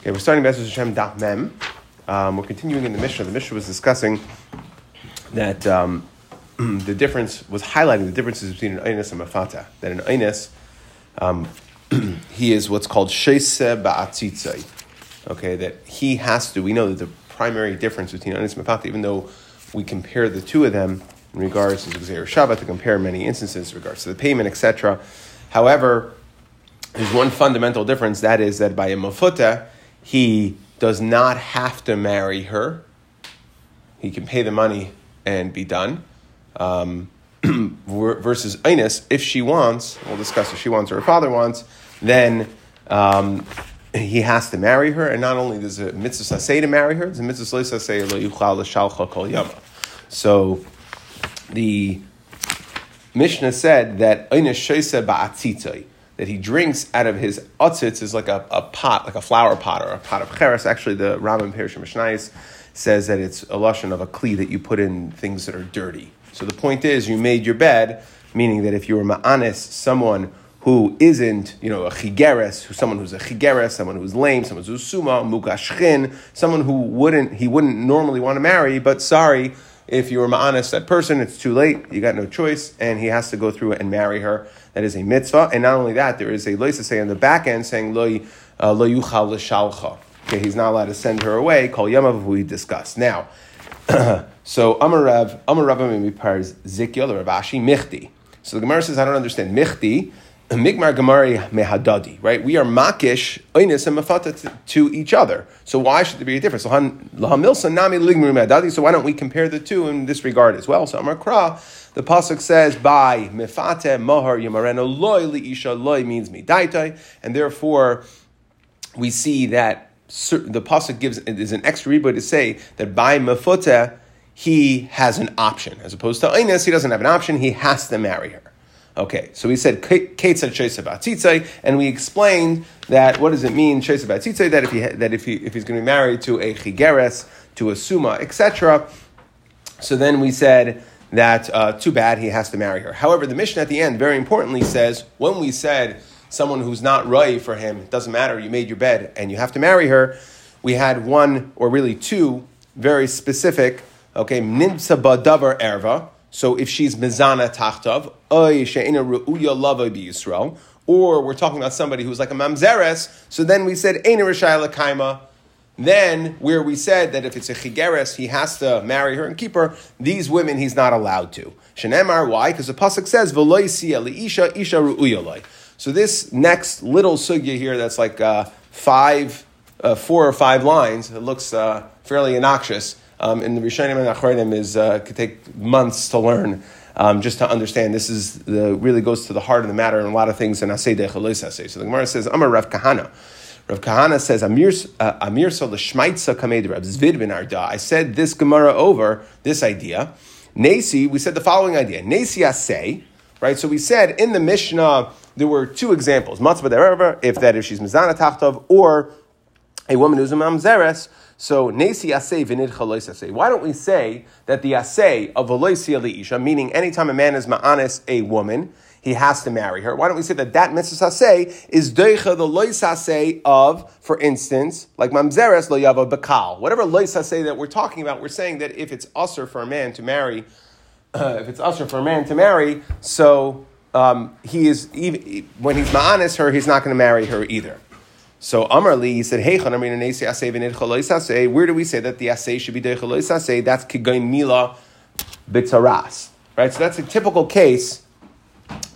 Okay, we're starting Bezos Hashem Daf Mem. Um, we're continuing in the Mishnah. The Mishnah was discussing that um, the difference was highlighting the differences between an Einis and a Mafata. That an Einis, um, he is what's called Sheise Ba'atzitzai. Okay, that he has to. We know that the primary difference between Einis and Mafata, even though we compare the two of them in regards to Xer Shabbat, to compare many instances in regards to the payment, etc. However, there's one fundamental difference. That is that by a Mafuta, he does not have to marry her. He can pay the money and be done. Um, versus Inus, if she wants, we'll discuss if she wants or her father wants, then um, he has to marry her. And not only does a mitzvah say to marry her, there's a mitzvah say lo yuchal kol yama. So the Mishnah said that Inus sheisa ba'atzitzai that he drinks out of his otzitz is like a, a pot, like a flower pot or a pot of cheres. Actually, the Rambam Perish Mishnayis says that it's a lotion of a kli that you put in things that are dirty. So the point is, you made your bed, meaning that if you were ma'anis, someone who isn't, you know, a chigeres, someone who's a chigeres, someone who's lame, someone who's suma, mugashchin, someone who wouldn't, he wouldn't normally want to marry, but sorry, if you were ma'anis that person, it's too late, you got no choice, and he has to go through and marry her. That is a mitzvah. And not only that, there is a loisa say on the back end saying lo uh, lo l'shalcha. Okay, he's not allowed to send her away. Kol yamav we discussed. Now, so Amarav Amarav pars zikya Ravashi michti. So the Gemara says I don't understand michti. Migmar Gemari mehadadi, right? We are makish oinis and mafata to each other. So why should there be a difference? So why don't we compare the two in this regard as well? So Amar Kra, the pasuk says by mefate mohar yamareno loy liisha loy means me daitai, and therefore we see that the pasuk gives is an extra rebut to say that by mefute he has an option as opposed to oinis he doesn't have an option. He has to marry her. Okay, so we said Ketzad Shesa Batzitzai, and we explained that what does it mean Shesa Batzitzai? That if he that if he if he's going to be married to a chigeres, to a suma, etc. So then we said that uh, too bad he has to marry her. However, the Mishnah at the end very importantly says when we said someone who's not right for him it doesn't matter you made your bed and you have to marry her. We had one or really two very specific. Okay, nimsa badavar erva so if she's mizana tachtav, oy she'ina ru'uya lava or we're talking about somebody who's like a mamzeres, so then we said eina rishayla kaima. Then, where we said that if it's a chigeres, he has to marry her and keep her, these women he's not allowed to. Shenemar, why? Because the pasuk says, "V'loy isha isha ru'uyaloi." So this next little sugya here, that's like uh, five, uh, four or five lines. It looks uh, fairly innoxious um, in the Rishonim and Achronim is uh, could take months to learn. Um, just to understand, this is the really goes to the heart of the matter and a lot of things in Asay Asay. So the Gemara says, Amar Rav Kahana. Rav Kahana says, Amir uh, l'shmaitza kamed Rav Zvid ben Arda. I said this Gemara over this idea. Nasi, we said the following idea. Nasi Asay, right? So we said in the Mishnah there were two examples. Matzvah if that if she's mizana tachtov or a woman who's a mamzeres. So nesi asay chalois asay. Why don't we say that the asay of veloisia isha, meaning anytime a man is ma'anis a woman, he has to marry her. Why don't we say that that mitzvah asay is deicha the lois asay of, for instance, like mamzeres lo yava bakal. Whatever lois asay that we're talking about, we're saying that if it's usher for a man to marry, uh, if it's usher for a man to marry, so um, he is even, when he's ma'anis her, he's not going to marry her either. So Amarli, he said, Hey, I mean, where do we say that the asay should be deichalois asay? That's kigain mila bitzaras. Right? So that's a typical case,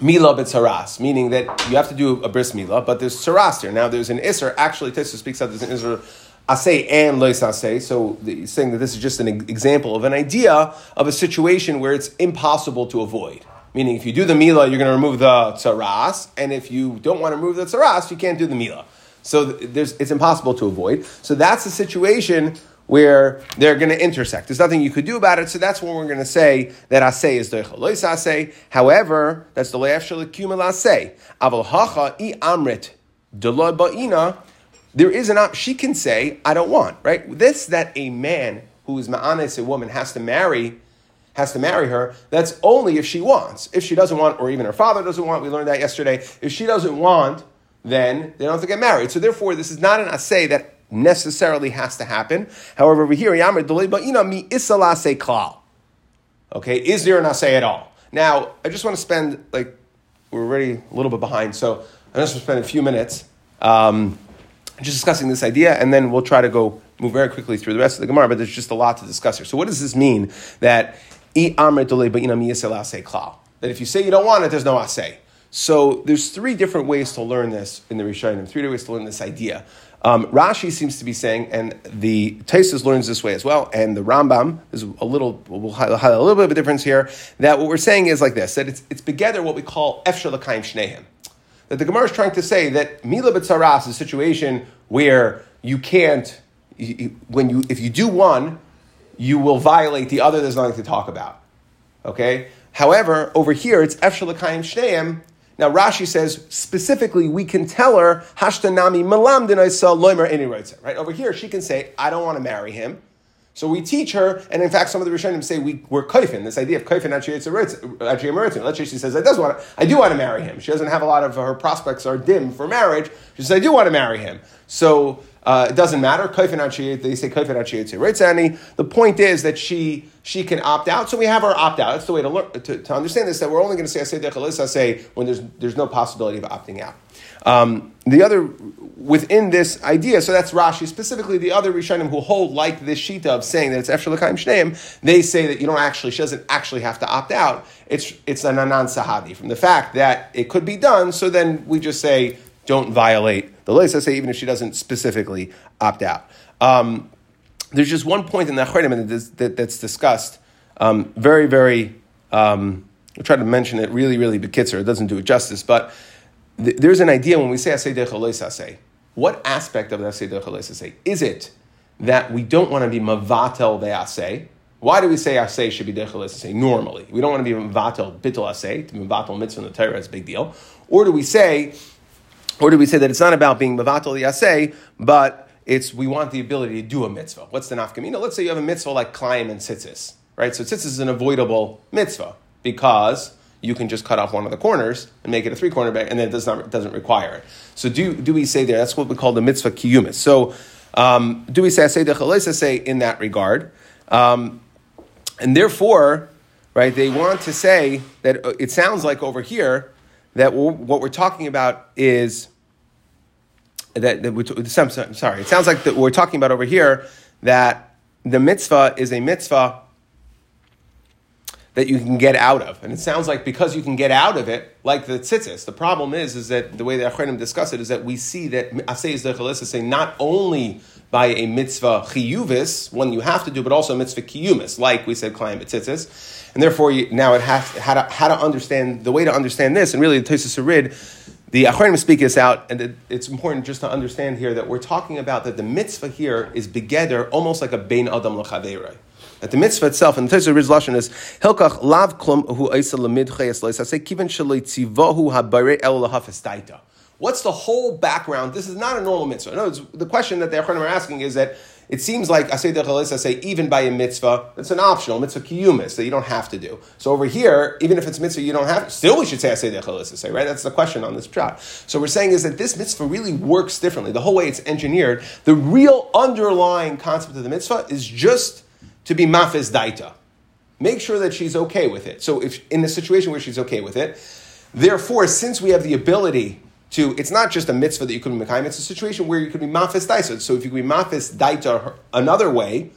mila bitzaras, meaning that you have to do a bris mila, but there's saras here. Now there's an isser, actually Tessa speaks out there's an isser asay and lois asay. So he's saying that this is just an example of an idea of a situation where it's impossible to avoid. Meaning, if you do the mila, you're going to remove the tsaras, and if you don't want to remove the tsaras, you can't do the mila. So there's, it's impossible to avoid. So that's the situation where they're going to intersect. There's nothing you could do about it. So that's when we're going to say that asay is doichalois asay. However, that's the leif shalakumel asay. Aval hacha i amrit deloy ba'ina. There is an op. She can say, "I don't want." Right. This that a man who is ma'anis a woman has to marry has to marry her. That's only if she wants. If she doesn't want, or even her father doesn't want, we learned that yesterday. If she doesn't want, then they don't have to get married. So therefore, this is not an assay that necessarily has to happen. However, over here, Yamr Doleba mi isalase klal. Okay, is there an asay at all? Now, I just want to spend like we're already a little bit behind, so I'm just going to spend a few minutes um, just discussing this idea, and then we'll try to go move very quickly through the rest of the Gemara. But there's just a lot to discuss here. So, what does this mean that that if you say you don't want it, there's no asay. So there's three different ways to learn this in the Rishonim, three different ways to learn this idea. Um, Rashi seems to be saying, and the Taisus learns this way as well, and the Rambam is a little, we'll highlight a little bit of a difference here, that what we're saying is like this, that it's, it's together what we call Efshar L'kaim Shnehem. That the Gemara is trying to say that Mila B'tzaras is a situation where you can't, when you, if you do one, you will violate the other, there's nothing to talk about. Okay? However, over here, it's Efshar L'kaim Shnehem, now Rashi says specifically we can tell her Hashtanami Malam Dinaisa Loimer Any Right over here, she can say, I don't want to marry him. So we teach her, and in fact, some of the Rishonim say we, we're kaifin, this idea of kaifin actually Let's say she says, I, does want to, I do want to marry him. She doesn't have a lot of her prospects are dim for marriage. She says, I do want to marry him. So uh, it doesn't matter. They say The point is that she she can opt out, so we have our opt out. That's the way to learn to, to understand this. That we're only going to say say say when there's there's no possibility of opting out. Um, the other within this idea, so that's Rashi specifically. The other Rishonim who hold like this shita of saying that it's L'kaim Shneim, they say that you don't actually she doesn't actually have to opt out. It's it's an anan sahadi from the fact that it could be done. So then we just say don't violate the. I say even if she doesn't specifically opt out. Um, there's just one point in the Achronim that, that, that's discussed um, very, very. Um, I'll try to mention it really, really bekitzer. It doesn't do it justice, but th- there's an idea when we say asay say. What aspect of the asay say is it that we don't want to be mavatel the asay? Why do we say asay should be say normally? We don't want to be mavatel bittel asay to mavatel mitzvah in the Torah is a big deal, or do we say or do we say that it's not about being Mavatal Yaseh, but it's we want the ability to do a mitzvah? What's the nafkamina? Let's say you have a mitzvah like klayim and tzitzis, right? So tzitzis is an avoidable mitzvah because you can just cut off one of the corners and make it a three corner bag, and then it does not, doesn't require it. So do, do we say there, that's what we call the mitzvah kiyumis. So um, do we say say the say in that regard? Um, and therefore, right, they want to say that uh, it sounds like over here that what we're talking about is that, that we're, sorry, it sounds like that we're talking about over here that the mitzvah is a mitzvah that you can get out of. And it sounds like because you can get out of it, like the tzitzis, the problem is, is that the way the Achrenim discuss it is that we see that Asay is say not only by a mitzvah chiyuvis, one you have to do, but also a mitzvah kiyumis, like we said, klayim tzitzis. And therefore, you, now it has how to, how to understand the way to understand this, and really the Tosis Arid, the Achronim speak this out, and it, it's important just to understand here that we're talking about that the mitzvah here is begeder, almost like a bein adam l'chaveirei. That the mitzvah itself, and the Tosis Arid's lashon is hilkach lav klum hu eisa lamid chayes leis kiven shalei tzivahu habare el lahafes daita. What's the whole background? This is not a normal mitzvah. No, the question that the Achronim are asking is that it seems like I say the I say even by a mitzvah, it's an optional mitzvah kiyumis that you don't have to do. So over here, even if it's mitzvah you don't have, still we should say I say the say right. That's the question on this shot. So we're saying is that this mitzvah really works differently. The whole way it's engineered, the real underlying concept of the mitzvah is just to be mafis daita. Make sure that she's okay with it. So if in the situation where she's okay with it, therefore, since we have the ability to it's not just a mitzvah that you could be mekayim, it's a situation where you could be mafis daita. So if you could be mafis daita another way,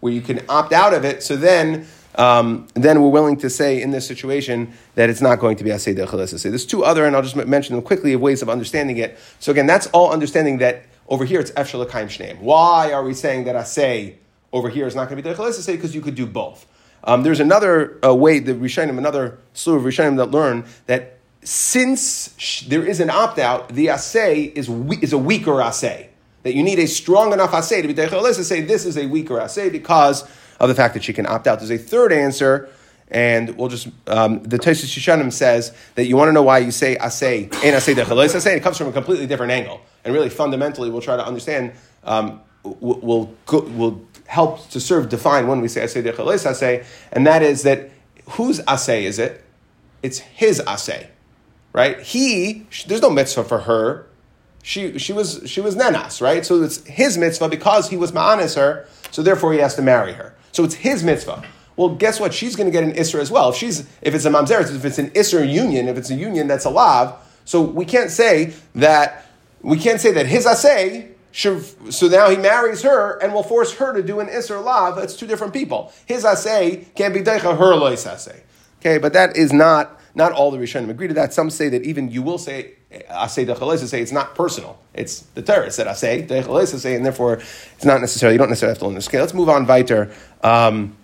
where you can opt out of it, so then um, then we're willing to say in this situation that it's not going to be asay dechalesa. There's two other, and I'll just mention them quickly, of ways of understanding it. So again, that's all understanding that over here it's efshel shneim. Why are we saying that asay over here is not going to be dechalesa? Because you could do both. Um, there's another uh, way, the Rishonim, another slew of Rishonim that learn that since there is an opt out, the assay is, is a weaker assay. That you need a strong enough assay to be Let's say this is a weaker assay because of the fact that she can opt out. There's a third answer, and we'll just, um, the Tosis Shishanim says that you want to know why you say assay, and assay decheles assay, it comes from a completely different angle. And really, fundamentally, we'll try to understand, um, will will help to serve define when we say assay decheles assay, and that is that whose assay is it? It's his assay right? He, there's no mitzvah for her she she was she was nenas, right? So it's his mitzvah because he was ma'anis her, so therefore he has to marry her. So it's his mitzvah. Well, guess what? She's going to get an isra as well. If she's if it's a mamzeret, if it's an isra union, if it's a union that's a lav, so we can't say that we can't say that his asay. So now he marries her and will force her to do an isra lav. It's two different people. His asay can't be deicha her lois asay. Okay, but that is not not all the Rishonim agree to that. Some say that even you will say asay dechalesa say it's not personal. It's the Torah said asay dechalesa say, and therefore it's not necessarily you don't necessarily have to learn this. Okay, Let's move on weiter. Um,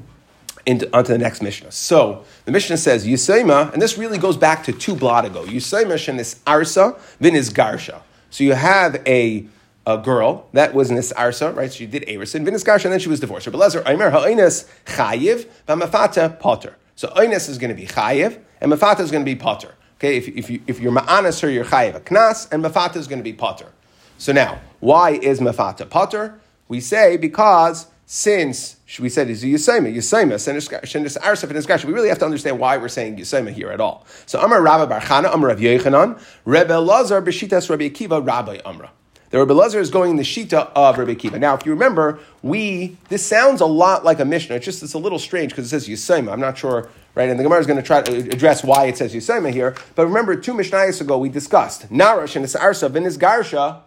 into, onto the next Mishnah. So the Mishnah says Yisayma, and this really goes back to two blot ago. Yisayma shenis arsa vinis garsha. So you have a, a girl that was nis arsa, right? She did arison Viniskarsha, and then she was divorced. But Lezer Aimer ha'ines chayiv v'mafata potter. So Einis is going to be chayiv, and mafata is going to be potter. Okay, if, if, you, if you're ma'anas her, you're chayiv a knas, and mafata is going to be potter. So now, why is mafata potter? We say because since we said is Yisayma, Yisayma, Shenis Arsaf and Nisgasha, we really have to understand why we're saying Yisayma here at all. So Amar Rabbi Barchana, Amar Rav Yechanan, Rebbe Lazar, Beshitas Rabbi Akiva, Rabbi Amra. The Rebbe Lazar is going in the Shita of Rabbi Akiva. Now, if you remember, we, this sounds a lot like a Mishnah. It's just, it's a little strange because it says Yisayma. I'm not sure, right? And the Gemara is going to try to address why it says Yisayma here. But remember, two Mishnayos ago, we discussed Narash and Arsav and Garsha,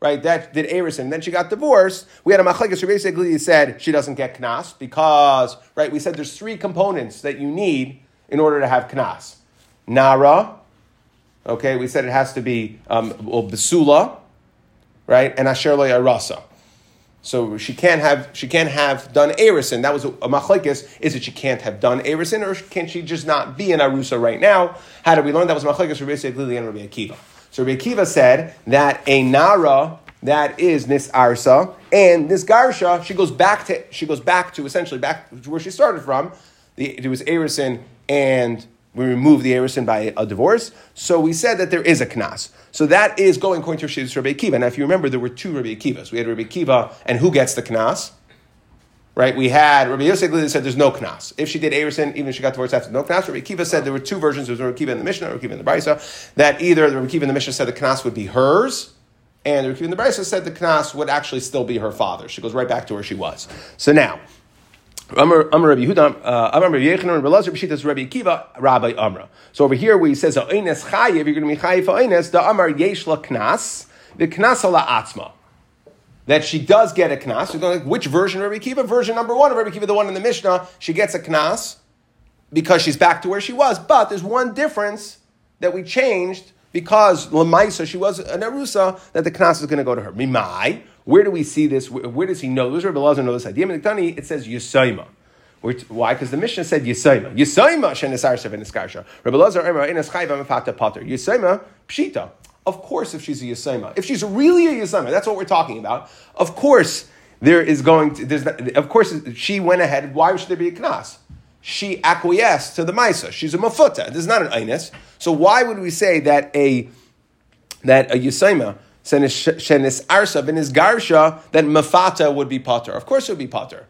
right, that did Arison, and then she got divorced, we had a machlekes who basically said she doesn't get knas because, right, we said there's three components that you need in order to have knas. Nara, okay, we said it has to be, um, well, besula, right, and asher lo arasa. So she can't have she can't have done erison. That was a, machlekes. Is it she can't have done erison, or can she just not be an arusa right now? How did we learn that was machlekes for basically and Rabbi Akiva? So Rabbi Akiva said that a nara that is nisarsa and this garsha she goes back to she goes back to essentially back to where she started from. The, it was erison and we remove the erison by a divorce. So we said that there is a knas. So that is going according to Shittas Rabbi Akiva. Now, if you remember, there were two Rabbi Akivas. We had Rabbi Akiva, and who gets the knas? Right? We had Rabbi Yosef said there's no knas. If she did erison, even if she got divorced after no knas, Rabbi Akiva said there were two versions. There was Rabbi Akiva in the Mishnah, Rabbi Akiva in the Brisa, that either the Rabbi Akiva in the Mishnah said the knas would be hers, and the Rabbi Akiva in the Brisa said the knas would actually still be her father. She goes right back to where she was. So now, Amr Rabbi uh, Amr Rabbi Rabbi Amra. So over here, where he says Chayiv, you're going to be Chayiv Oines. The Amar Yesh La Knas, the Knas Atzma. That she does get a knas. You're going, which version of Rabbi Akiva? Version number one of Rabbi Akiva, the one in the Mishnah. She gets a knas because she's back to where she was. But there's one difference that we changed because Lamaisa, she was an Arusa, that the knas is going to go to her. Mimai, where do we see this? Where, where does he know? Does Rabbi Lazar know this idea? It says Yisayma. Why? Because the Mishnah said Yisayma. Yisayma shenisar sev niskarsha. Rabbi Lazar Emra inas chayva mefata pater. Yisayma pshita. Of course, if she's a Yisayma, if she's really a Yisayma, that's what we're talking about. Of course, there is going to. There's. not, Of course, she went ahead. Why should there be a knas? She acquiesced to the Maisa. She's a mafuta. This is not an Einis. So why would we say that a that a Yisayma shenis arsa v'nis garsha, then mafata would be potter. Of course it would be potter.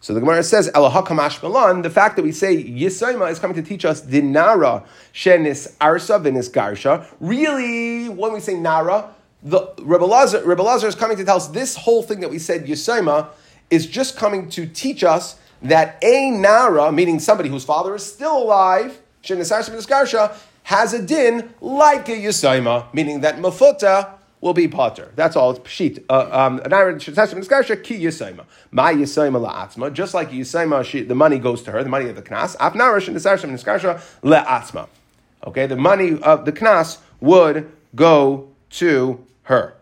So the Gemara says, Elahakamash Malan, the fact that we say Yisayma is coming to teach us dinara shenis arsa v'nis garsha. Really, when we say nara, the Rebbe Lazar, Rebbe Lazar is coming to tell us this whole thing that we said Yisayma is just coming to teach us that a nara, meaning somebody whose father is still alive, shenis arsa v'nis garsha, has a din like a Yisayma, meaning that mafuta will be potter. That's all. It's pshit. Uh, um, ki yisayma. My yisayma la'atzma. Just like yisayma, the money goes to her, the money of the knas. Af narish and niskarsha le'atzma. Okay, the money of the knas would go to her.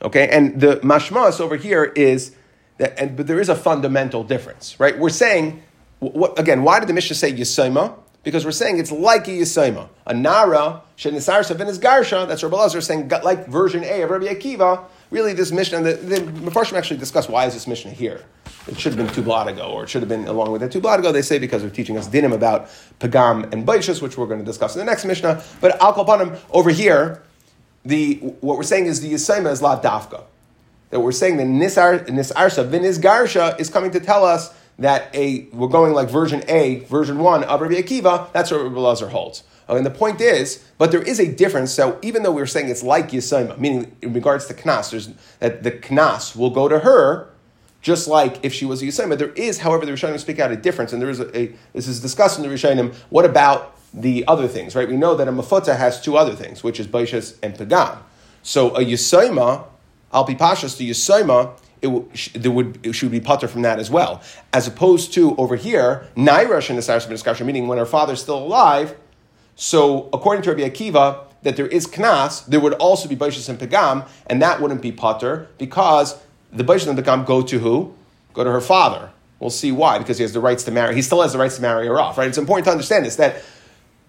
Okay, and the mashmas over here is that, and, but there is a fundamental difference, right? We're saying, what, again, why did the Mishnah say yisayma? Because we're saying it's like a Yisayma. A Nara, Shenisar Savin Garsha, that's Rabbi Lazar saying, like version A of Rabbi Akiva. Really, this Mishnah, the, the Mepharshim actually discuss why is this Mishnah here. It should have been two blot ago, or it should have been along with it two blot ago. They say because they're teaching us dinim about Pagam and Baishas, which we're going to discuss in the next Mishnah. But Al Kalpanim, over here, the, what we're saying is the Yisayma is La Dafka. That we're saying the Nisar, Nisarsa, Vinis Garsha is coming to tell us that a we're going like version A, version one of Rabbi Akiva. That's what Rabbi Lazar holds. Oh, and the point is, but there is a difference. So even though we are saying it's like Yisaima, meaning in regards to Knas, there's that the Knas will go to her, just like if she was a Yisaima. There is, however, the Rishonim speak out a difference, and there is a, a this is discussed in the Rishonim. What about the other things, right? We know that a Mafuta has two other things, which is Baishas and Pagam. So a Yisaima, Alpi Pashas, the Yisaima, it, w- there would it should be potter from that as well, as opposed to over here the Sarasvim discussion, meaning when her father's still alive. So according to Rabbi Akiva, that there is knas, there would also be baishas and pegam, and that wouldn't be potter because the baishas and pegam go to who? Go to her father. We'll see why because he has the rights to marry. He still has the rights to marry her off, right? It's important to understand this that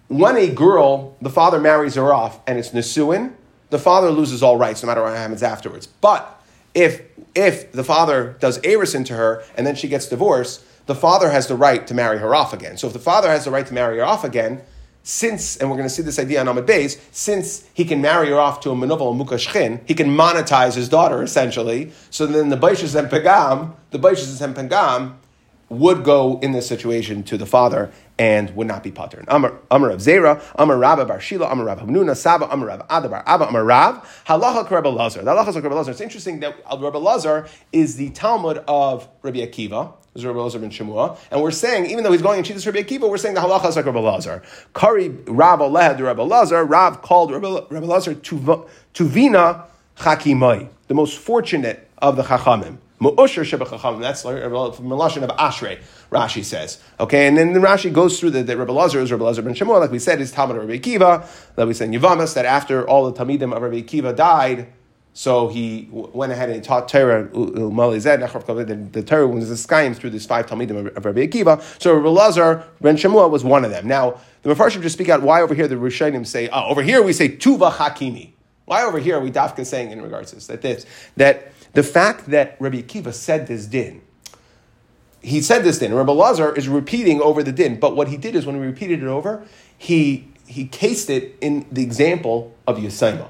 when a girl, the father marries her off, and it's nisuin, the father loses all rights no matter what happens afterwards. But if if the father does eris into her and then she gets divorced, the father has the right to marry her off again. So if the father has the right to marry her off again, since, and we're going to see this idea on amud beis, since he can marry her off to a Menuvel Mukashchin, he can monetize his daughter essentially. So then the Baishas and Pegam, the Baishas and Pegam would go in this situation to the father and would not be pater. Amar Rav Zera, Amar Rabba Bar Shila, Amar Rav Hamnuna, Saba, Amar Rav Adabar, Abba, Amar Rav, Halacha Rabbi Lazar. The halacha Rabbi Lazar. It's interesting that uh, Rabbi Lazar is the Talmud of Rabbi Akiva. Is Rabbi Lazar ben Shemua, and we're saying, even though he's going and cheats Rabbi Akiva, we're saying the halacha is like Rabbi Lazar. Kari Rav Alehed Rabbi Lazar, Rav called Rabbi, Rabbi Lazar Tuvina Chakimai, the most fortunate of the Chachamim. Mu'usher shebechacham. That's from the of Ashrei. Rashi says. Okay, and then the Rashi goes through that, that Rabbi Lazar is Rabbi Lazar ben Shmuel, like we said, is Talmud of Rabbi Akiva. That we said in Yavamas that after all the Talmidim of Rabbi Akiva died, so he went ahead and taught Torah. The, the Torah was a skyim through these five Talmidim of Rabbi Akiva. So Rabbi Lazar ben Shmuel was one of them. Now the Mefarshim just speak out why over here the Rishonim say, oh, over here we say Tuva Hakimi. Why over here are we dafka saying in regards to this that this that the fact that Rabbi Akiva said this din, he said this din. Rabbi Lazar is repeating over the din, but what he did is when he repeated it over, he he cased it in the example of Yisaima.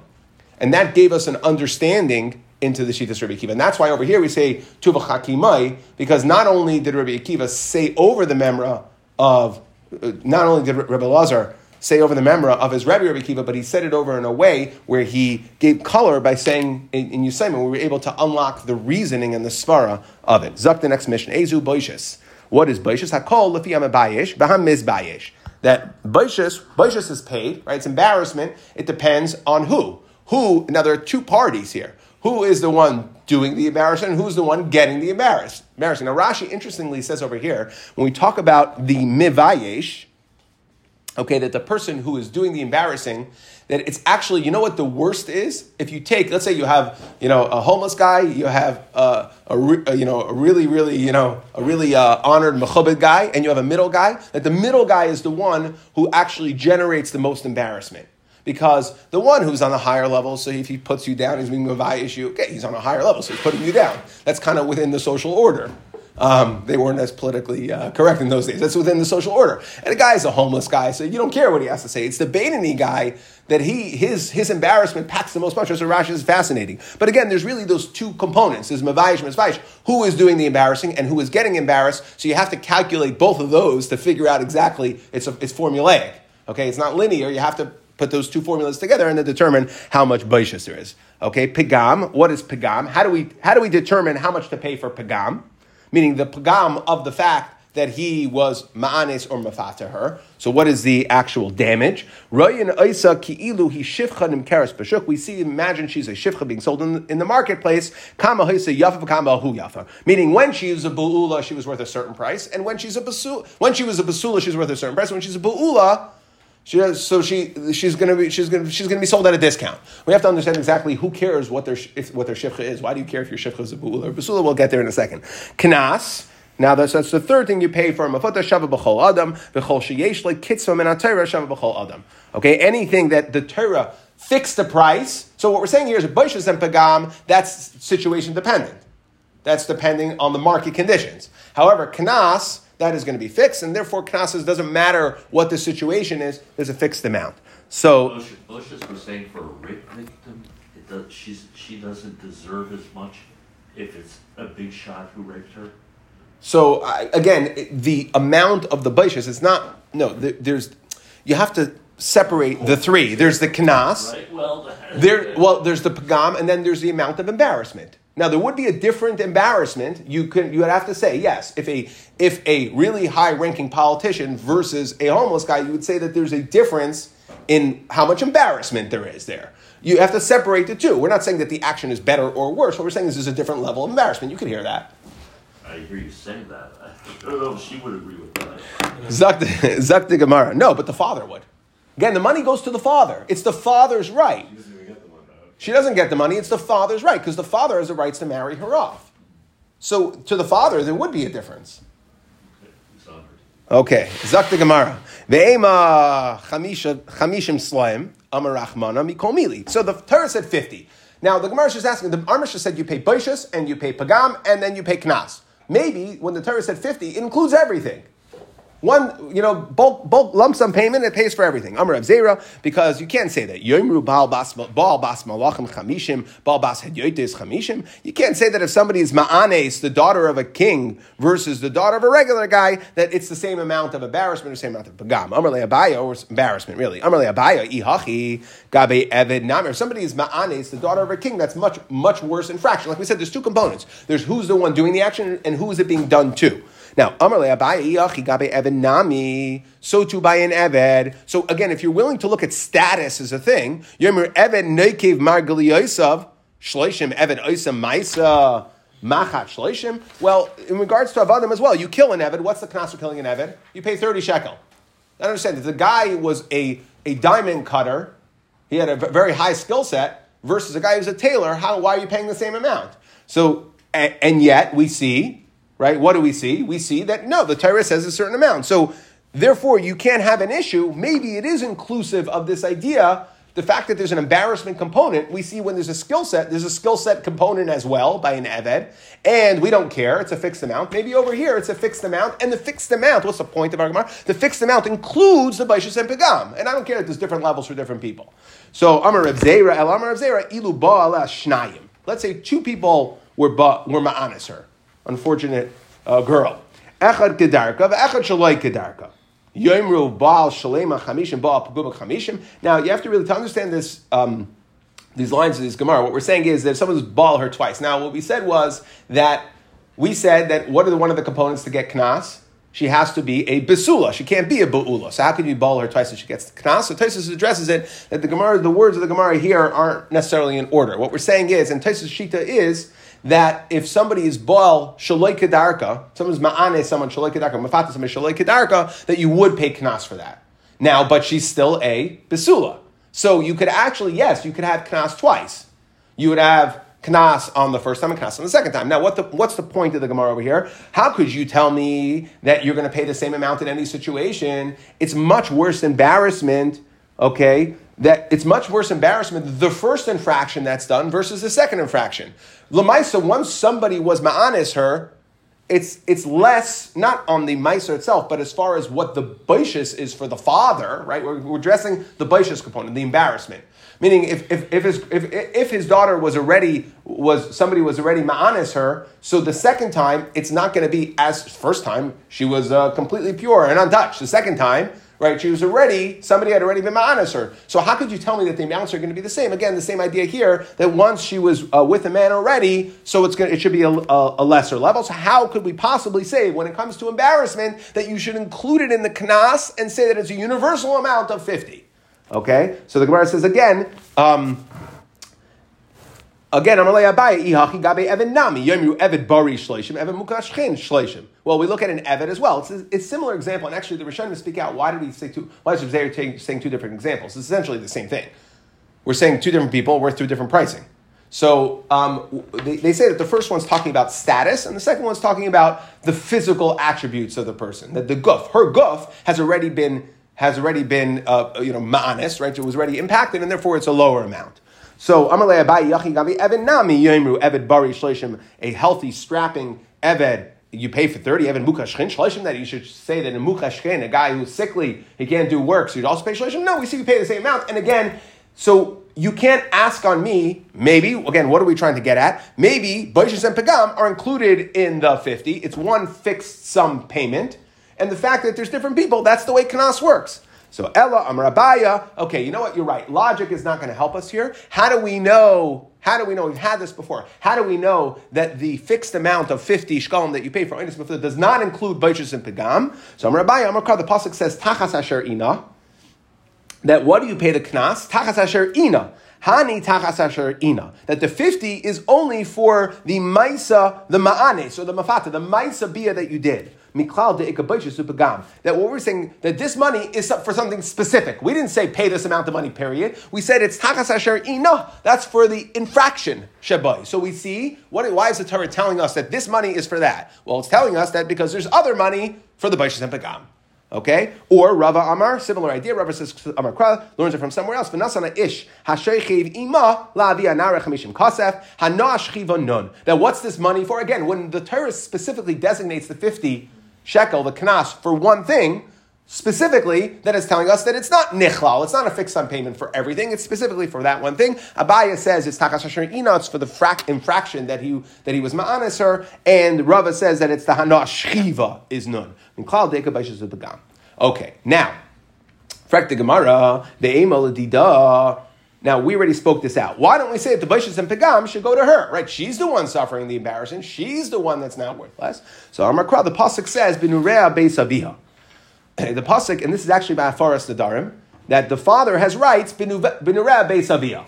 And that gave us an understanding into the Shittas Rabbi Akiva. And that's why over here we say Tuva because not only did Rabbi Akiva say over the memra of, uh, not only did Rabbi Lazar say over the memra of his Rebbe Rabbi Kiva, but he said it over in a way where he gave color by saying in, in Yusaimon, we were able to unlock the reasoning and the svara of it. Zuck the next Mishnah. Ezu boishis. What is boishis? Hakol lefi bayish, baham bayish. That boishis, boishis is paid, right? It's embarrassment. It depends on who. Who, now there are two parties here. Who is the one doing the embarrassment and who's the one getting the embarrassed? Embarrassing. Now Rashi interestingly says over here, when we talk about the mivayesh, okay, that the person who is doing the embarrassing, that it's actually, you know what the worst is? If you take, let's say you have, you know, a homeless guy, you have uh, a, a, you know, a really, really, you know, a really uh, honored mechubed guy, and you have a middle guy, that the middle guy is the one who actually generates the most embarrassment. Because the one who's on the higher level, so if he puts you down, he's being a issue, okay, he's on a higher level, so he's putting you down. That's kind of within the social order. Um, they weren't as politically uh, correct in those days. That's within the social order. And a guy is a homeless guy, so you don't care what he has to say. It's the Bainani guy that he his his embarrassment packs the most punch. So Rashi is fascinating. But again, there's really those two components: is Mavayish and Who is doing the embarrassing and who is getting embarrassed? So you have to calculate both of those to figure out exactly. It's a, it's formulaic. Okay, it's not linear. You have to put those two formulas together and then determine how much baishas there is. Okay, pigam. What is pigam? How do we how do we determine how much to pay for pigam? Meaning the pagam of the fact that he was ma'anes or mafata her. So what is the actual damage? isa. We see, imagine she's a shifcha being sold in the, in the marketplace. Meaning when she's a bu'ula, she was worth a certain price, and when she's a basula, when she was a basula, she's worth a certain price. When she's a bu'ula, she so she she's to be she's gonna she's to be sold at a discount. We have to understand exactly who cares what their if, what their shifcha is. Why do you care if your shifcha is a bu'ula or basula? We'll get there in a second. Knas. Now that's, that's the third thing you pay for mafata shava b'chol adam b'chol sheyesh like kitzva min shava b'chol adam. Okay, anything that the Torah fixed the price. So what we're saying here is boishas and pagam. That's situation dependent. That's depending on the market conditions. However, knas that is going to be fixed, and therefore knas doesn't matter what the situation is. There's a fixed amount. So Bush's was saying for a rape victim, it does, she's, she doesn't deserve as much if it's a big shot who raped her. So again, the amount of the baishas is not no. There's you have to separate the three. There's the knas. Right, well. There, well, there's the pagam, and then there's the amount of embarrassment. Now, there would be a different embarrassment. You could, you would have to say yes. If a, if a really high-ranking politician versus a homeless guy, you would say that there's a difference in how much embarrassment there is there. You have to separate the two. We're not saying that the action is better or worse. What we're saying is there's a different level of embarrassment. You could hear that. I hear you saying that. I don't know if she would agree with that. Zak the Gemara. No, but the father would. Again, the money goes to the father. It's the father's right. She doesn't get the money. It's the father's right because the father has the rights to marry her off. So to the father, there would be a difference. Okay. Zak the Gemara. Ve'ema chamishim slaim amar rachmana mikol mili. So the Torah said 50. Now the Gemara is just asking, the Armisha said you pay Baishas and you pay Pagam and then you pay Knas. Maybe when the Torah said 50, it includes everything. One, you know, bulk, bulk lump sum payment, it pays for everything. Amr of Zera, because you can't say that. You can't say that if somebody is Ma'anes, the daughter of a king, versus the daughter of a regular guy, that it's the same amount of embarrassment or same amount of pagam. Amr Le Abaya, or embarrassment, really. Amr Le Abaya, Ihachi, Gabe Eved Namir. If somebody is Ma'anes, the daughter of a king, that's much, much worse infraction. Like we said, there's two components. There's who's the one doing the action and who is it being done to. Now, Gabe so too by an Eved. So again, if you're willing to look at status as a thing, Yomer Eved Neikev Margali Yosav, Eved Oisam Maisa. Well, in regards to Avadim as well, you kill an Eved. What's the knas for killing an Eved? You pay 30 shekel. I understand. If the guy was a, a diamond cutter, he had a very high skill set, versus a guy who's a tailor, how, why are you paying the same amount? So, and, and yet we see right? What do we see? We see that no, the Torah says a certain amount. So therefore, you can't have an issue. Maybe it is inclusive of this idea. The fact that there's an embarrassment component, we see when there's a skill set, there's a skill set component as well by an Eved, and we don't care, it's a fixed amount. Maybe over here it's a fixed amount, and the fixed amount, what's the point of our Gemara? The fixed amount includes the Baishas and Pagam, and I don't care that there's different levels for different people. So, Amar Reb Zera, El Amar Reb Zera, Ilu Ba'ala Shnayim. Let's say two people were, ba, were Ma'anis her unfortunate uh, girl. Echad kedarka, echad shaloi kedarka. Yomru baal shalema chamishim, baal chamishim. Now, you have to really, to understand this, um, these lines of this Gemara, what we're saying is that if someone's baal her twice. Now, what we said was that we said that what are the, one of the components to get knas? She has to be a besula. She can't be a bu'ula. So how can you baal her twice if she gets knas? So Taisus addresses it that the Gemara, the words of the Gemara here aren't necessarily in order. What we're saying is, and Taisus Shita is that if somebody is baal shaloi kedarka, someone's ma'ane, someone shaloi kedarka, mafata someone shaloi kedarka, that you would pay knas for that. Now, but she's still a besula. So you could actually, yes, you could have knas twice. You would have knas on the first time and knas on the second time. Now, what the, what's the point of the Gemara over here? How could you tell me that you're going to pay the same amount in any situation? It's much worse embarrassment, okay? That it's much worse embarrassment the first infraction that's done versus the second infraction. Lamaisa, once somebody was ma'anis her, it's it's less not on the miser itself, but as far as what the baishis is for the father, right? We're, we're addressing the baishis component, the embarrassment. Meaning, if, if, if, his, if, if his daughter was already was somebody was already ma'anis her, so the second time it's not going to be as first time she was uh, completely pure and untouched. The second time, right? She was already somebody had already been ma'anis her. So how could you tell me that the amounts are going to be the same? Again, the same idea here that once she was uh, with a man already, so it's going it should be a, a, a lesser level. So how could we possibly say when it comes to embarrassment that you should include it in the knas and say that it's a universal amount of fifty? Okay, so the Gemara says again. Um, Again, I'm Amalei Abaye, Ihachi Gabe Evan Nami, Yomu Evid Bari Shleishim, Evan Mukashchin Shleishim. Well, we look at an Evid as well. It's a, a similar example, and actually the Rishonim speak out. Why did he say two? Why is Zera saying two different examples? It's essentially the same thing. We're saying two different people worth two different pricing. So um, they, they say that the first one's talking about status, and the second one's talking about the physical attributes of the person. That the guf, her guf, has already been has already been uh, you know ma'anis, right? It was already impacted, and therefore it's a lower amount. So Amalei Abayi Yachi Gavi Eved Nami Yomru Eved Bari Shleishim, a healthy strapping Eved. You pay for thirty Eved Mukashchin Shleishim. That you should say that a Mukashchin, a guy who's sickly, he can't do work, so you'd also pay Shleishim. No, we see we pay the same amount. And again, so you can't ask on me. Maybe again, what are we trying to get at? Maybe Baishas and Pagam are included in the fifty. It's one fixed sum payment, and the fact that there's different people. That's the way Kanas works. So Ella Amrabaya. Okay, you know what? You're right. Logic is not going to help us here. How do we know? How do we know? We've had this before. How do we know that the fixed amount of 50 shkalim that you pay for Einis Mefila does not include Baichus and Pagam? So Amrabaya, Amrakar, the Pasuk says, Tachas Asher Ina. That what do you pay the Knas? Tachas Asher Ina. Hani tachas asher ina. That the 50 is only for the maisa, the ma'ane, so the mafata, the maisa bia that you did. Miklal de. That what we're saying, that this money is for something specific. We didn't say pay this amount of money, period. We said it's tachas asher ina. That's for the infraction, shabai. So we see, what, why is the Torah telling us that this money is for that? Well, it's telling us that because there's other money for the baishas and pagam. Okay? Or Rava Amar, similar idea. Rava says Amar Kra learns it from somewhere else. V'nasana ish hashechiv ima la'avia nara chamishim kasef chiva nun. Now, what's this money for? Again, when the Torah specifically designates the fifty shekel, the knas, for one thing. Specifically, that is telling us that it's not nichlal, it's not a fixed sum payment for everything, it's specifically for that one thing. Abaya says it's takas hasher inots for the frac- infraction that he, that he was ma'anis and Rava says that it's the hanash shiva is nun. Okay, now, Frak the Gemara, the Ema Now, we already spoke this out. Why don't we say that the Baishas and Pagam should go to her, right? She's the one suffering the embarrassment. She's the one that's not worth less. So Amar the Pasuk says, Binurea Beis. The Pasuk, and this is actually by Afaras Nadarim, that the father has rights, Binurea Beis.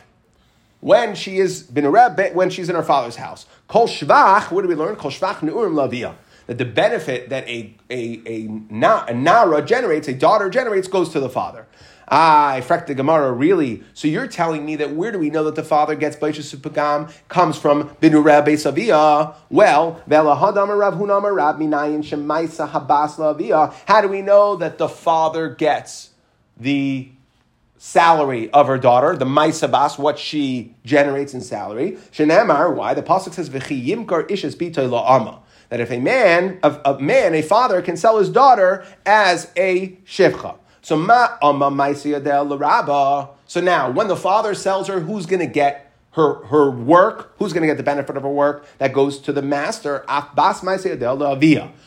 When she is Binurea, when she's in her father's house. Kol Shvach, what do we learn? Kol Shvach Neurim Lavia that the benefit that a, a, a, a nara generates, a daughter generates, goes to the father. Ah, I the Gemara, really? So you're telling me that where do we know that the father gets Baishas Supagam comes from Binu Rabbe Savia? Well, how do we know that the father gets the salary of her daughter, the Maisabas, what she generates in salary? Shenamar, why? The Pasuk says, V'chiyimkar ishas bitoy la'ama that if a man, a, a man, a father can sell his daughter as a shivcha. So ma oh, amma So now, when the father sells her, who's going to get her, her work? Who's going to get the benefit of her work? That goes to the master.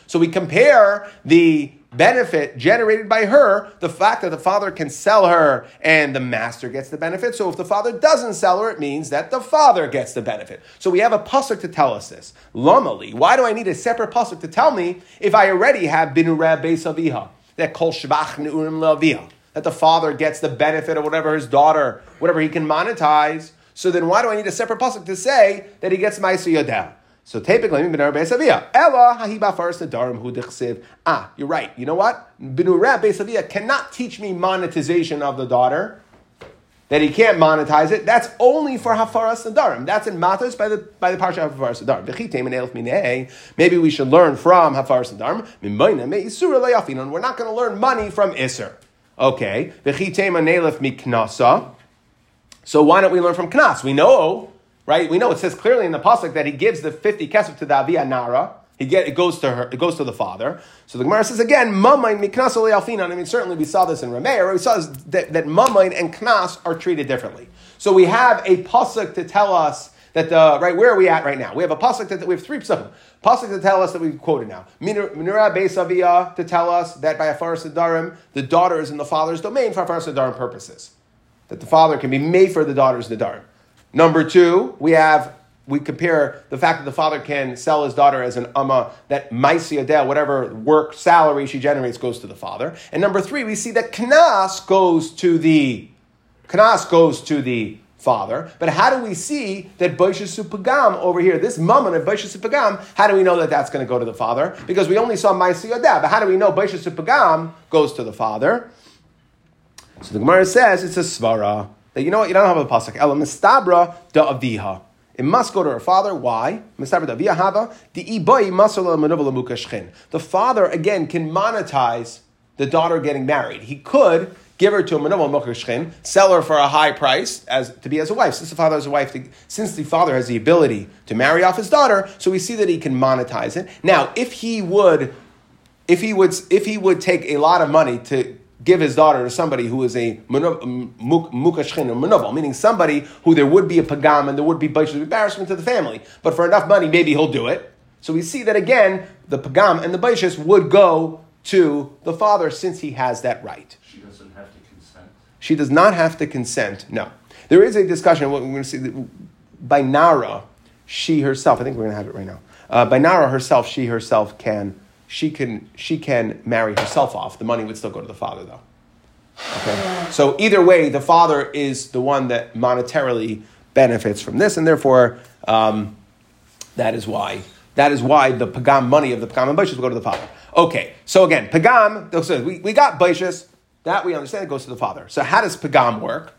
So we compare the benefit generated by her, the fact that the father can sell her and the master gets the benefit. So if the father doesn't sell her, it means that the father gets the benefit. So we have a pasuk to tell us this. Lomali, why do I need a separate pasuk to tell me if I already have binu beis aviha that kol shvach neurim laviha that the father gets the benefit of whatever his daughter, whatever he can monetize. So then why do I need a separate pasuk to say that he gets ma'aser yodel? So typically, Binar Beisavia. Ella hahiba faras nadarim hu dichsiv. Ah, you're right. You know what? Binura Beisavia cannot teach me monetization of the daughter. That he can't monetize it. That's only for hafaras nadarim. That's in matos by the by the parsha of hafaras nadarim. Maybe we should learn from hafaras nadarim. We're not going to learn money from iser. Okay. So why don't we learn from knas? We know right? We know it says clearly in the pasuk that he gives the fifty kesef to the avia nara. He get it goes to her. It goes to the father. So the Gemara says again, mamain miknas alfina. I mean, certainly we saw this in Rameir. We saw this, that, that mamain and knas are treated differently. So we have a pasuk to tell us that the right where are we at right now? We have a pasuk that we have three pasukim. Pasuk to tell us that we've quoted now. Minura Beisavia to tell us that by Afar Sadarim, the daughter is in the father's domain for Afar Sadarim purposes. That the father can be made for the daughter's Nadarim. Number two, we have we compare the fact that the father can sell his daughter as an amma, that maisi adel, whatever work salary she generates goes to the father. And number three, we see that knas goes to the knas goes to the father. But how do we see that Boishas Pagam over here, this mammon of Boishas Pagam, how do we know that that's going to go to the father? Because we only saw Maisi Adel, but how do we know Boishas Pagam goes to the father? So the Gemara says it's a svara that you know what, you don't have a pasuk. Ela mistabra da aviha. It must go to her father. Why? The father again can monetize the daughter getting married. He could give her to a mukashchin, sell her for a high price as to be as a wife. Since the father has a wife, to, since the father has the ability to marry off his daughter, so we see that he can monetize it. Now, if he would, if he would, if he would take a lot of money to give his daughter to somebody who is a mukashchin or menovel, meaning somebody who there would be a pagam and there would be of embarrassment to the family. But for enough money, maybe he'll do it. So we see that again, the pagam and the baishis would go to the father since he has that right. She doesn't have to consent. She does not have to consent. No. There is a discussion, what we're going to see, by Nara, she herself, I think we're going to have it right now. Uh, by Nara herself, she herself can, she can, she can marry herself off. The money would still go to the father, though. Okay? So either way, the father is the one that monetarily benefits from this, and therefore, um, that is why that is why the pagam money of the pagam and baishas will go to the father. Okay, so again, pagam. So we, we got baishas that we understand it goes to the father. So how does pagam work?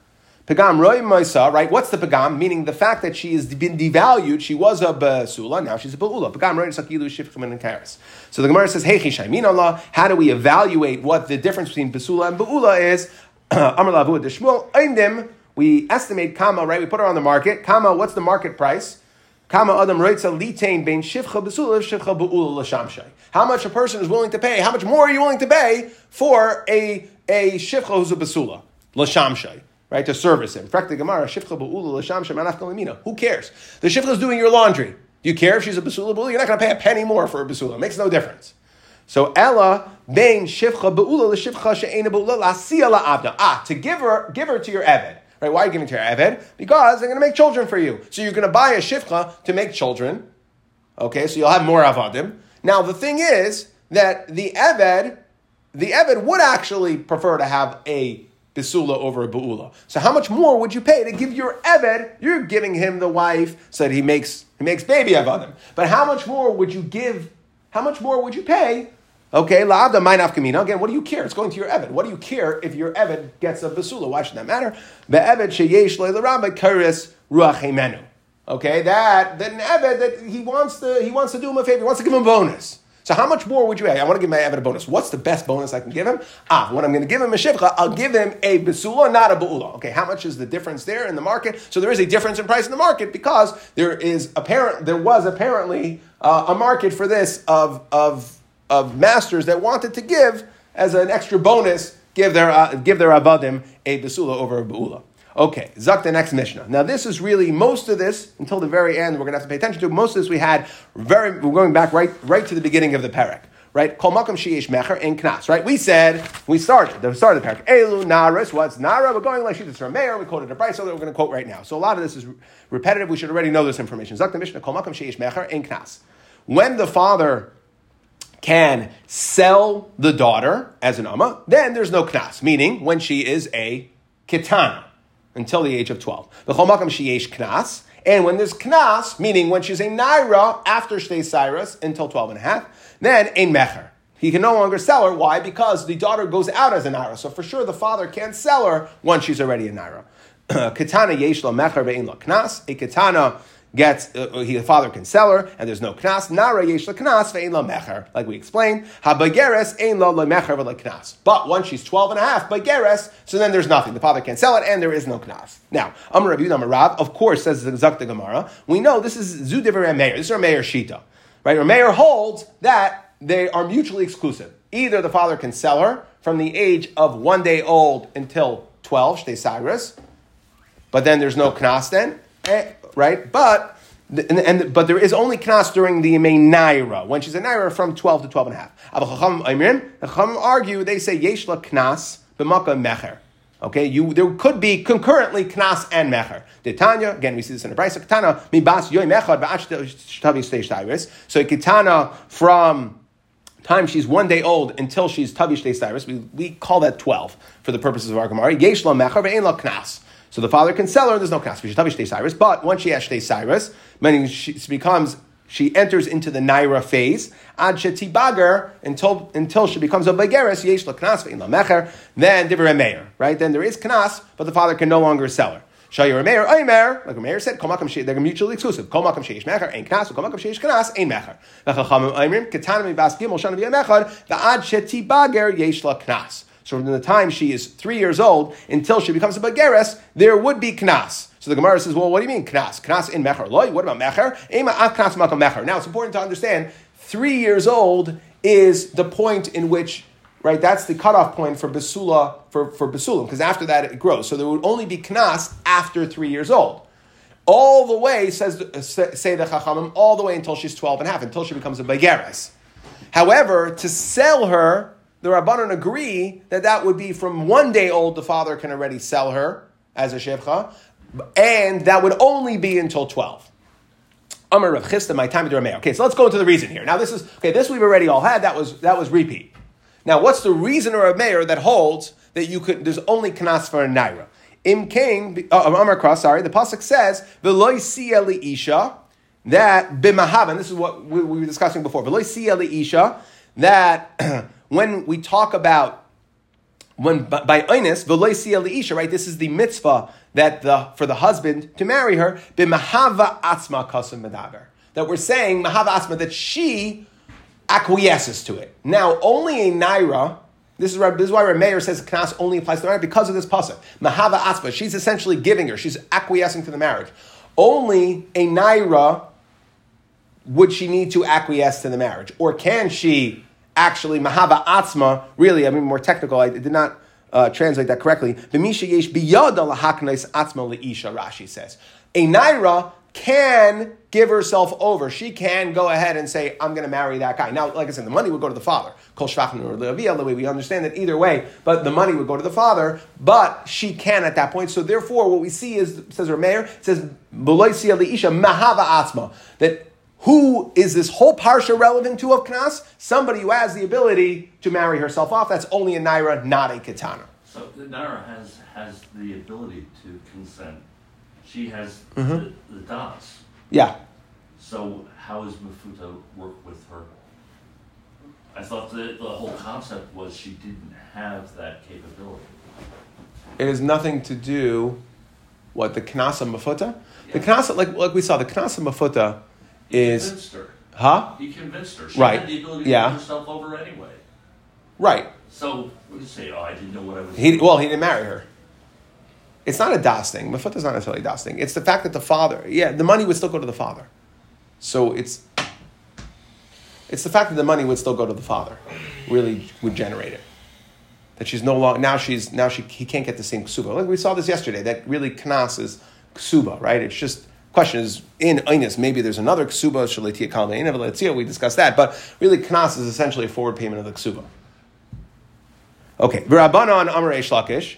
Pagam roy moisa, right? What's the pagam? Meaning the fact that she has been devalued. She was a basula, now she's a baula. Pagam roy sakilu shifchim and karis. So the Gemara says, Hey Chishaymin Allah, how do we evaluate what the difference between basula and baula is? Amar lavu deshmul aimdim. We estimate kama, right? We put her on the market. Kama, what's the market price? Kama adam roitza litain bein shivcha besula shivcha beula l'shamshay. How much a person is willing to pay? How much more are you willing to pay for a a shivcha who's a basula l'shamshay? Right, to service him. Who cares? The shifcha is doing your laundry. Do you care if she's a basula? You're not going to pay a penny more for a basula. It makes no difference. So Ella bein shivcha beula l'shivcha she'ena beula la'asiya la'avda. Ah, to give her, give her to your eved. Right? Why are you giving to your eved? Because they're going to make children for you. So you're going to buy a shivcha to make children. Okay, so you'll have more avadim. Now the thing is that the eved, the eved would actually prefer to have a Bisula over a Ba'ula. So how much more would you pay to give your Eved? You're giving him the wife so that he makes he makes baby Avadim. But how much more would you give? How much more would you pay? Okay, La'avda Mainaf Kamina. Again, what do you care? It's going to your Eved. What do you care if your Eved gets a Basula? Why should that matter? Be'eved sheyesh le'leramba karis ruach Okay, that, that an Eved, that he wants to, he wants to do him a favor, he wants to give him a bonus. So how much more would you? I want to give my Eved a bonus. What's the best bonus I can give him? Ah, when I'm going to give him a shivcha, I'll give him a besula, not a bu'ula. Okay, how much is the difference there in the market? So there is a difference in price in the market because there is apparent, there was apparently uh, a market for this of, of, of masters that wanted to give as an extra bonus, give their, uh, give their abadim a besula over a bu'ula. Okay, Zak the next Mishnah. Now, this is really most of this until the very end. We're going to have to pay attention to most of this. We had very. We're going back right, right to the beginning of the parak. Right, kol makam sheyesh mecher and knas. Right, we said we started the start of the parak. Elu naris. What's nara? We're going like she's from mayor. We quoted a price so that we're going to quote right now. So a lot of this is repetitive. We should already know this information. Zak the Mishnah. Kol makam sheyesh mecher and knas. When the father can sell the daughter as an amma, then there's no knas. Meaning when she is a kitana until the age of 12. knas. And when there's knas, meaning when she's a naira after shtei cyrus until 12 and a half, then a mecher. He can no longer sell her. Why? Because the daughter goes out as a naira. So for sure the father can't sell her once she's already a naira. Katana yesh lo mecher ve'in knas. A katana gets uh, he, the father can sell her, and there's no knas. Nara yesh knas ve'in la mecher, like we explained. Habageres ein la la mecher knas. But once she's 12 and a half, bageres, so then there's nothing. The father can't sell it, and there is no knas. Now, Amar Rabbi Rav, of course, says the Zakta Gemara. We know this is Zudiver Meir. This is our Meir Shita, right? Our Meir holds that they are mutually exclusive. Either the father can sell her from the age of one day old until 12, Shtei Cyrus, but then there's no knas then, eh, right? But and, and, but there is only knas during the Yemei Naira, when she's a Naira from 12 to 12 and a half. The Chacham argue, they say Yeshla knas b'maka mecher. Okay, you there could be concurrently knas and mecher. The Tanya again, we see this in the Brisa. Katana mibas yoy mechad ba'ach So Katana from time she's one day old until she's tavish cyrus, we, we call that 12 for the purposes of our Gemara. Yesh lo mecher ve'en lo knas. So the father can sell her, there's no Cyrus. But once she has Shtei Cyrus, meaning she becomes, she enters into the Naira phase, ad shetibager, until, until she becomes a Bageris, yesh knas ve'in la mecher, then divrei meir, right? Then there is knas, but the father can no longer sell her. Shayir Meir, Oimer, like Meir said, Komakam they're mutually exclusive. Komakam Sheish Mecher, Ein Knas, Komakam Sheish Knas, Ein Mecher. V'chachamim Oimrim, Ketanam Bas Gimel, Shana V'yam Echad, V'ad Sheti Bager, Yesh La Knas. So from the time she is three years old until she becomes a bageres, there would be knas. So the Gemara says, well, what do you mean knas? Knas in mecher loy? What about mecher? Ema knas mecher. Now it's important to understand, three years old is the point in which, right, that's the cutoff point for basula, for, for basulim, because after that it grows. So there would only be knas after three years old. All the way, says say the Chachamim, all the way until she's 12 and a half, until she becomes a bageres. However, to sell her the Rabbanon agree that that would be from one day old, the father can already sell her as a Shevcha, and that would only be until 12. Amar Rav Chisda, my time to Rameir. Okay, so let's go into the reason here. Now this is okay. This we've already all had. That was that was repeat. Now, what's the reason or a mayor that holds that you could? There's only kanas for a naira. Im Kain, uh, Amar Cross. Sorry, the pasuk says v'loy sieli isha that bimahavan. This is what we, we were discussing before. V'loy sieli isha that when we talk about when by Einis, isha, right? This is the mitzvah that the for the husband to marry her, b'mahava atzma kasum medaber. That we're saying mahava atzma that she acquiesces to it. Now, only a naira. This is, this is why Rameir says knas only applies to naira because of this pasuk. Mahava atzma. She's essentially giving her. She's acquiescing to the marriage. Only a naira would she need to acquiesce to the marriage, or can she? Actually mahava atzma. Really, I mean more technical. I did not uh, translate that correctly. B'misha yesh biyada lahaknais atzma leisha. Rashi says a naira can give herself over. She can go ahead and say, I'm going to marry that guy. Now, like I said, the money would go to the father. Kol or the way we understand it either way, but the money would go to the father, but she can at that point. So therefore, what we see is, says Rameir, says, mahava atzma, that who is this whole parsha relevant to of Knas? Somebody who has the ability to marry herself off. That's only a Naira, not a Katana. So the Naira has, has the ability to consent. She has Mm-hmm. the, the dots. Yeah. So how does Mafuta work with her? I thought that the whole concept was she didn't have that capability. It has nothing to do what the Knasa Mafuta? The Knasa, like, like we saw, the Knasa Mafuta is. convinced her. Huh? He convinced her. She Right. had the ability to Yeah. herself over anyway. Right. So we say, oh, I didn't know what I was He, doing. well, he didn't marry her. It's not a das thing. Mafuta's not necessarily a das thing. It's the fact that the father, yeah, the money would still go to the father. So it's it's the fact that the money would still go to the father, really would generate it. That she's no longer now she's now she he can't get the same ksuba. Like we saw this yesterday. That really knas is ksuba, right? It's just question is in Einis, maybe there's another ksuba shalitia kalmeina We discussed that, but really knas is essentially a forward payment of the ksuba. Okay, Rabbanon Reish Lakish.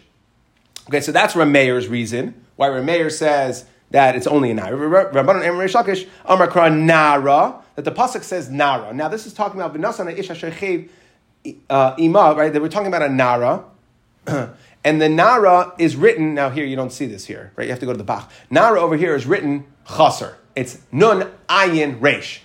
Okay, so that's Rameir's reason why Rameir says that it's only a Naira. Rabbanon Reish Lakish Amar Kra Nara that the pasuk says Nara. Now this is talking about V'nasan Ish Hashechev uh, Ima, right? That we're talking about a Nara. and the Nara is written, now here you don't see this here, right? You have to go to the Bach. Nara over here is written Chaser. It's Nun Ayin Reish.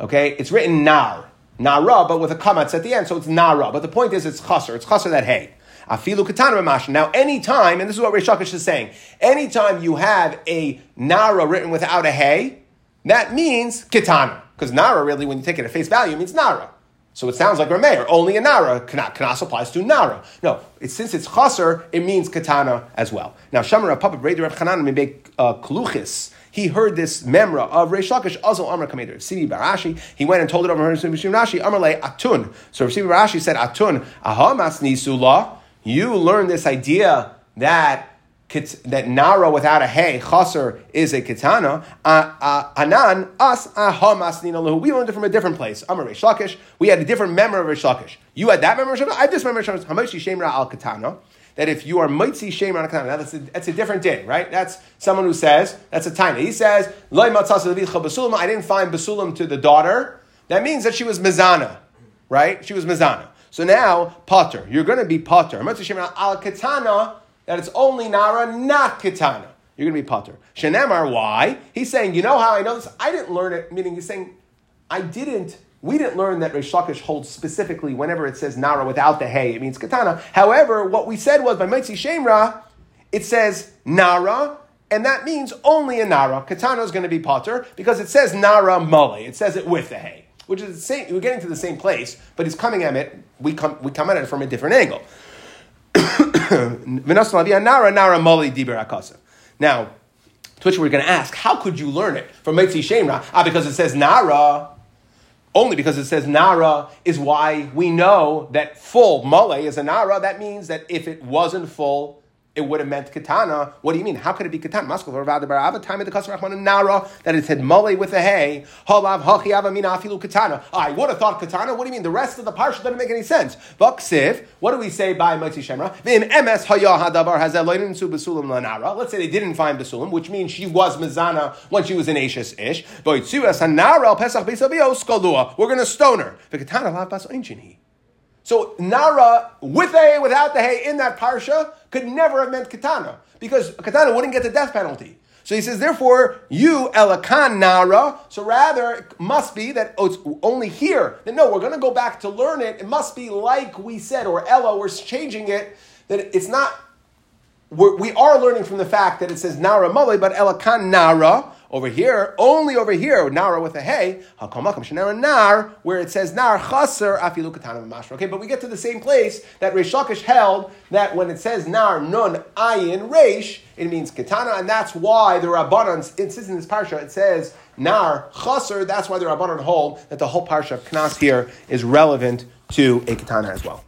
Okay? It's written Nar. Nara, but with a kamatz at the end, so it's Nara. But the point is, it's Chaser. It's Chaser that hey. Afilu katana b'mashin. Now, anytime, and this is what Reish Lakish is saying, anytime you have a Nara written without a hey, that means katana. Because Nara, really, when you take it at face value, means Nara. So it sounds like Rameir, only a Nara. Kanas applies to Nara. No, since it's Chaser, it means Katana as well. Now, Shamar Papa Breder Reb Chanan Mibek uh, Kluchis, he heard this memra of Reish Lakish, Azal Amr Kameder. Sivi Barashi, he went and told it over to Rashi, Amr Le Atun. So Sivi Barashi said, Atun, Ahamas Nisula, you learn this idea that that nara without a hey chaser is a katana. Anan us ahamas ninalahu. We learned it from a different place. Amar Reish Lakish. We had a different memory of Reish Lakish. You had that memory. I have this memory. Hamashi shemra al katana. That if you are mitzi shemra al katana, that's a, that's a different din, right? That's someone who says that's a time. He says. I didn't find basulam to the daughter. That means that she was mizana, right? She was mizana. So now potter. You're going to be potter. Mitzi shemra al katana that it's only Nara, not Katana. You're going to be Potter. Shenemar, why? He's saying, you know how I know this? I didn't learn it, meaning he's saying, I didn't, we didn't learn that Reish Lakish holds specifically whenever it says Nara without the Hey, it means Katana. However, what we said was by Mitzi Shemra, it says Nara, and that means only a Nara. Katana is going to be Potter because it says Nara Mole. It says it with the Hey, which is the same, we're getting to the same place, but he's coming at it, we come, we come at it from a different angle. Now, to which we're going to ask, how could you learn it from Mitzi Shemra? Ah, because it says Nara. Only because it says Nara is why we know that full Mole is a Nara. That means that if it wasn't full, it would have meant katana. What do you mean? How could it be katana? Maskal or vada barava time of the kasar and nara that it said mole with a hay. Halav hachi avamina afilu katana. I would have thought katana. What do you mean? The rest of the parsha doesn't make any sense. Vaksiv. What do we say by Motzi Shemra? Vim ms haya hadavar has eloinin su besulim lanara. Let's say they didn't find besulim, which means she was mizana when she was an ashes ish. Voitzuas hanara pesach beisavio skolua. We're going to stone her. The katana lav bas so Nara, with a, without the hay, in that parsha, could never have meant katana, because katana wouldn't get the death penalty. So he says, therefore, you elakan nara. So rather, it must be that oh, it's only here. That no, we're going to go back to learn it. It must be like we said, or Ella, we're changing it. That it's not. We're, we are learning from the fact that it says nara mali, but elakan nara. Over here, only over here, nara with a hey, nar, where it says nar chaser afilu mashra. Okay, but we get to the same place that Reish Lakish held that when it says nar nun ayin reish, it means katana, and that's why the Rabbanon insists in this parsha. It says nar chaser. That's why the Rabbanon hold that the whole parsha of Knas here is relevant to a katana as well.